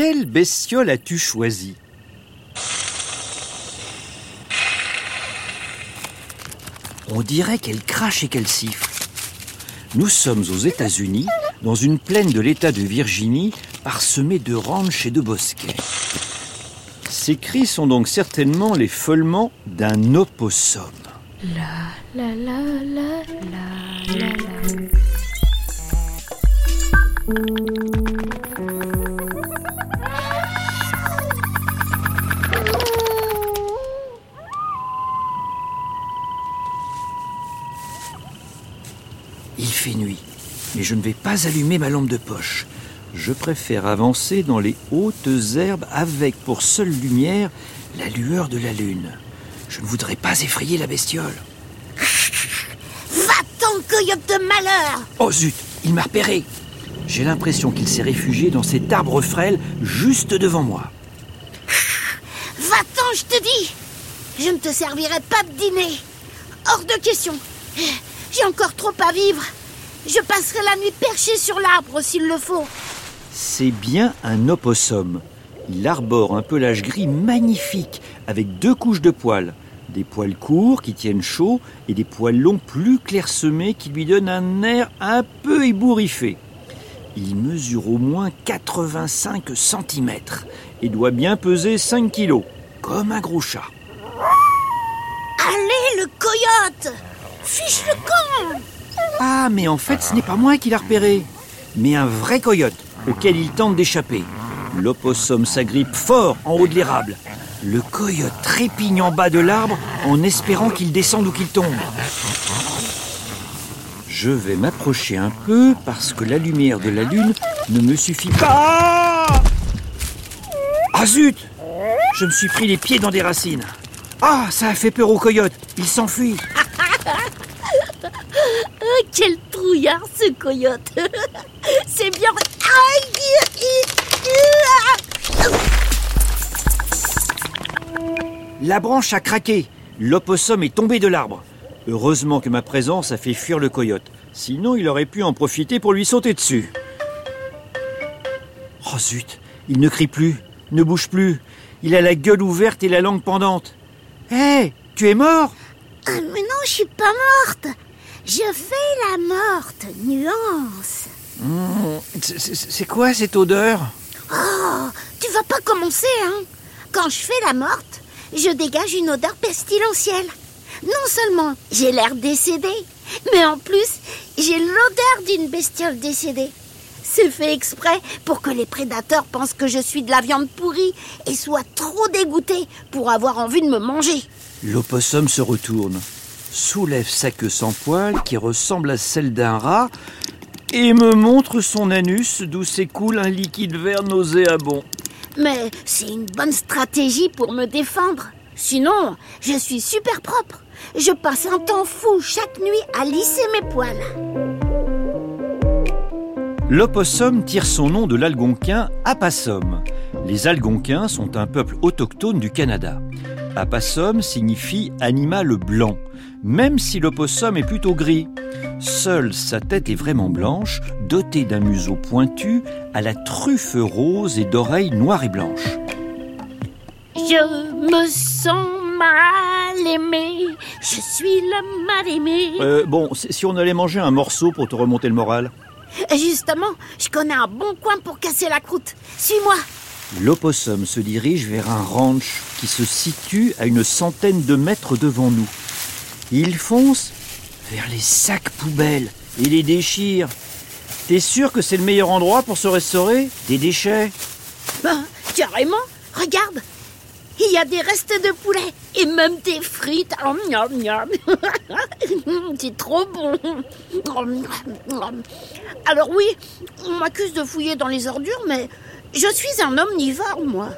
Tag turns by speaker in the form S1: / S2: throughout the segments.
S1: Quelle bestiole as-tu choisi On dirait qu'elle crache et qu'elle siffle. Nous sommes aux États-Unis, dans une plaine de l'État de Virginie, parsemée de ranchs et de bosquets. Ces cris sont donc certainement les feulements d'un opossum.
S2: La la la
S1: fait nuit, mais je ne vais pas allumer ma lampe de poche. Je préfère avancer dans les hautes herbes avec pour seule lumière la lueur de la lune. Je ne voudrais pas effrayer la bestiole.
S3: Va-t'en, coyote de malheur
S1: Oh zut, il m'a repéré. J'ai l'impression qu'il s'est réfugié dans cet arbre frêle juste devant moi.
S3: Va-t'en, je te dis Je ne te servirai pas de dîner. Hors de question. J'ai encore trop à vivre. Je passerai la nuit perché sur l'arbre s'il le faut.
S1: C'est bien un opossum. Il arbore un pelage gris magnifique avec deux couches de poils. Des poils courts qui tiennent chaud et des poils longs plus clairsemés qui lui donnent un air un peu ébouriffé. Il mesure au moins 85 cm et doit bien peser 5 kilos, comme un gros chat.
S3: Allez, le coyote Fiche le camp
S1: Ah, mais en fait, ce n'est pas moi qui l'a repéré, mais un vrai coyote auquel il tente d'échapper. L'opossum s'agrippe fort en haut de l'érable. Le coyote trépigne en bas de l'arbre en espérant qu'il descende ou qu'il tombe. Je vais m'approcher un peu parce que la lumière de la lune ne me suffit pas. Ah zut Je me suis pris les pieds dans des racines. Ah, ça a fait peur au coyote. Il s'enfuit.
S3: Quel trouillard, ce coyote C'est bien... Aïe
S1: La branche a craqué. L'opossum est tombé de l'arbre. Heureusement que ma présence a fait fuir le coyote. Sinon, il aurait pu en profiter pour lui sauter dessus. Oh zut, il ne crie plus, ne bouge plus. Il a la gueule ouverte et la langue pendante. Hé, tu es mort?
S3: Ah, Mais non, je suis pas morte Je fais la morte, nuance
S1: Mmh, c'est- quoi cette odeur?
S3: Oh, tu vas pas commencer, hein Quand je fais la morte, je dégage une odeur pestilentielle. Non seulement j'ai l'air décédé, mais en plus, j'ai l'odeur d'une bestiole décédée. C'est fait exprès pour que les prédateurs pensent que je suis de la viande pourrie et soient trop dégoûtés pour avoir envie de me manger.
S1: L'opossum se retourne, soulève sa queue sans poil qui ressemble à celle d'un rat et me montre son anus d'où s'écoule un liquide vert nauséabond.
S3: Mais c'est une bonne stratégie pour me défendre. Sinon, je suis super propre. Je passe un temps fou chaque nuit à lisser mes poils.
S1: L'opossum tire son nom de l'algonquin Apassum. Les algonquins sont un peuple autochtone du Canada. Apassum signifie animal blanc, même si l'opossum est plutôt gris. Seule sa tête est vraiment blanche, dotée d'un museau pointu, à la truffe rose et d'oreilles noires et blanches.
S3: Je me sens mal aimée. Je suis le mal aimé.
S1: Euh, bon, si on allait manger un morceau pour te remonter le moral
S3: Justement, je connais un bon coin pour casser la croûte. Suis-moi.
S1: L'opossum se dirige vers un ranch qui se situe à une centaine de mètres devant nous. Il fonce vers les sacs poubelles et les déchire. T'es sûr que c'est le meilleur endroit pour se restaurer? Des déchets?
S3: Ben, carrément. Regarde. Il y a des restes de poulet et même des frites. Oh, miam, miam. C'est trop bon. Alors oui, on m'accuse de fouiller dans les ordures, mais je suis un omnivore, moi.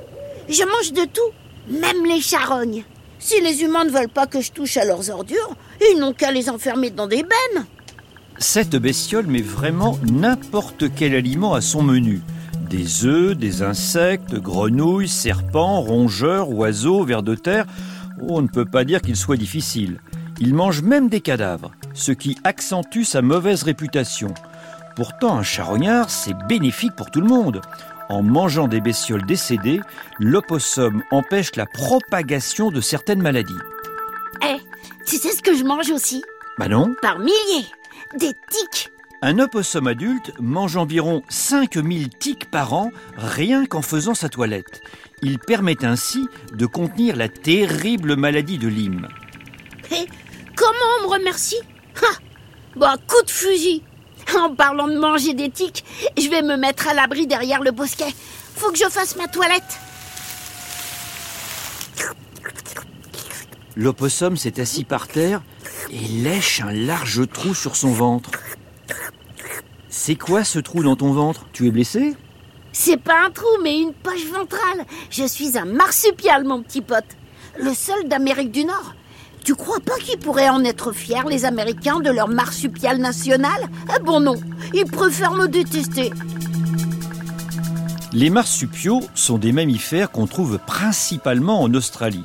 S3: Je mange de tout, même les charognes. Si les humains ne veulent pas que je touche à leurs ordures, ils n'ont qu'à les enfermer dans des bennes.
S1: Cette bestiole met vraiment n'importe quel aliment à son menu. Des œufs, des insectes, grenouilles, serpents, rongeurs, oiseaux, vers de terre. On ne peut pas dire qu'il soit difficile. Il mange même des cadavres, ce qui accentue sa mauvaise réputation. Pourtant, un charognard, c'est bénéfique pour tout le monde. En mangeant des bestioles décédées, l'opossum empêche la propagation de certaines maladies.
S3: Eh, tu sais ce que je mange aussi?
S1: Bah non.
S3: Par milliers. Des tiques.
S1: Un opossum adulte mange environ 5000 tiques par an rien qu'en faisant sa toilette. Il permet ainsi de contenir la terrible maladie de Lyme.
S3: Et comment on me remercie? Ha! Bah, coup de fusil En parlant de manger des tiques, je vais me mettre à l'abri derrière le bosquet. Faut que je fasse ma toilette.
S1: L'opossum s'est assis par terre et lèche un large trou sur son ventre. C'est quoi ce trou dans ton ventre? Tu es blessé?
S3: C'est pas un trou, mais une poche ventrale. Je suis un marsupial, mon petit pote. Le seul d'Amérique du Nord. Tu crois pas qu'ils pourraient en être fiers, les Américains, de leur marsupial national Eh bon non, ils préfèrent me détester.
S1: Les marsupiaux sont des mammifères qu'on trouve principalement en Australie.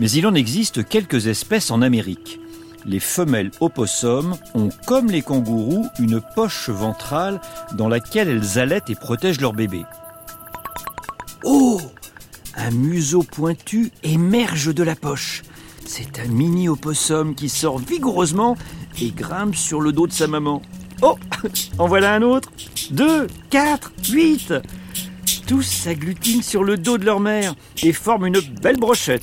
S1: Mais il en existe quelques espèces en Amérique. Les femelles opossums ont, comme les kangourous, une poche ventrale dans laquelle elles allaitent et protègent leur bébé. Oh Un museau pointu émerge de la poche. C'est un mini opossum qui sort vigoureusement et grimpe sur le dos de sa maman. Oh En voilà un autre Deux, quatre, huit Tous s'agglutinent sur le dos de leur mère et forment une belle brochette.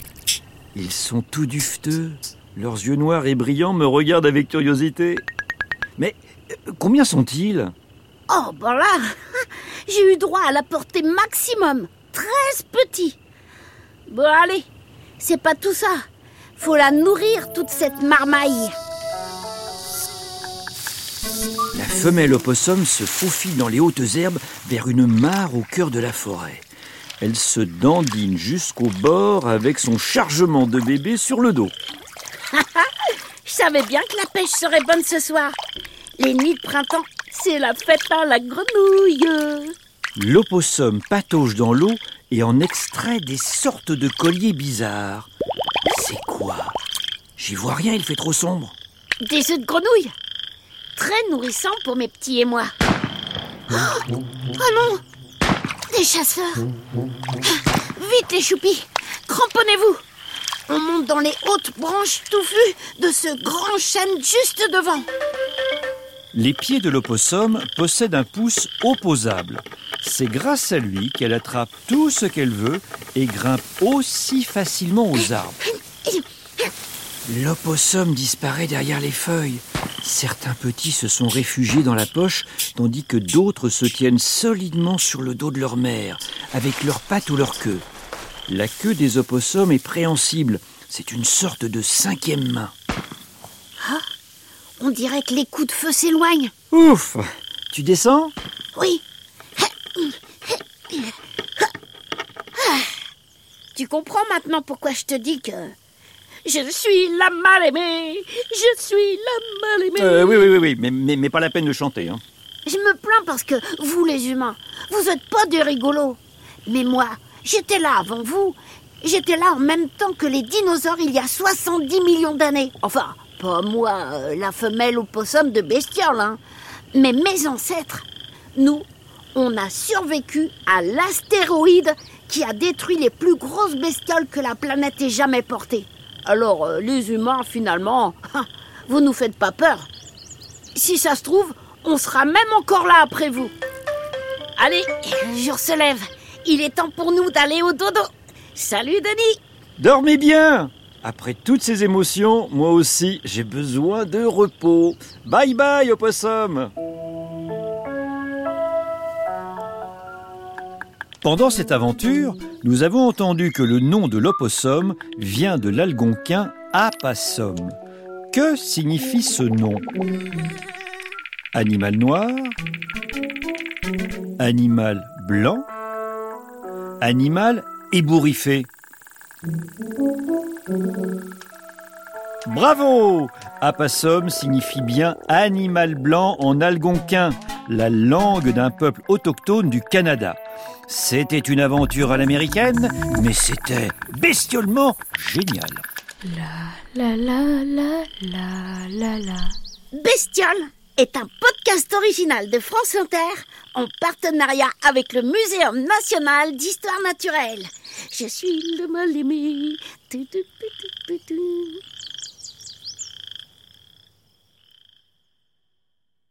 S1: Ils sont tout dufteux. Leurs yeux noirs et brillants me regardent avec curiosité. Mais euh, combien sont-ils?
S3: Oh, ben là, j'ai eu droit à la portée maximum. 13 petits. Bon, allez, c'est pas tout ça. Faut la nourrir, toute cette marmaille.
S1: La femelle opossum se faufile dans les hautes herbes vers une mare au cœur de la forêt. Elle se dandine jusqu'au bord avec son chargement de bébé sur le dos.
S3: Je savais bien que la pêche serait bonne ce soir. Les nuits de printemps, c'est la fête à la grenouille.
S1: L'opossum patauge dans l'eau et en extrait des sortes de colliers bizarres. C'est quoi? J'y vois rien, il fait trop sombre.
S3: Des œufs de grenouille. Très nourrissants pour mes petits et moi. Oh, oh non Des chasseurs. Vite les choupis, cramponnez-vous. On monte dans les hautes branches touffues de ce grand chêne juste devant.
S1: Les pieds de l'opossum possèdent un pouce opposable. C'est grâce à lui qu'elle attrape tout ce qu'elle veut et grimpe aussi facilement aux arbres. L'opossum disparaît derrière les feuilles. Certains petits se sont réfugiés dans la poche, tandis que d'autres se tiennent solidement sur le dos de leur mère, avec leurs pattes ou leur queue. La queue des opossums est préhensible. C'est une sorte de cinquième main.
S3: Ah, on dirait que les coups de feu s'éloignent.
S1: Ouf Tu descends?
S3: Oui. Tu comprends maintenant pourquoi je te dis que je suis la mal-aimée. Je suis la mal-aimée.
S1: Euh, oui, oui, oui, oui, mais, mais, mais pas la peine de chanter. Hein.
S3: Je me plains parce que vous, les humains, vous n'êtes pas des rigolos. Mais moi, j'étais là avant vous. J'étais là en même temps que les dinosaures il y a 70 millions d'années. Enfin, pas moi, euh, la femelle opossum de bestiole, hein. Mais mes ancêtres, nous, on a survécu à l'astéroïde qui a détruit les plus grosses bestioles que la planète ait jamais portées. Alors, euh, les humains, finalement, vous nous faites pas peur. Si ça se trouve, on sera même encore là après vous. Allez, le jour se lève. Il est temps pour nous d'aller au dodo. Salut, Denis.
S1: Dormez bien Après toutes ces émotions, moi aussi, j'ai besoin de repos. Bye bye, opossum Pendant cette aventure, nous avons entendu que le nom de l'opossum vient de l'algonquin apassum. Que signifie ce nom? Animal noir Animal blanc Animal ébouriffé Bravo Apassum signifie bien animal blanc en algonquin, la langue d'un peuple autochtone du Canada. C'était une aventure à l'américaine, mais c'était bestiolement génial.
S2: La la la la la la la.
S3: Bestiole est un podcast original de France Inter en partenariat avec le Muséum national d'histoire naturelle. Je suis le mal aimé.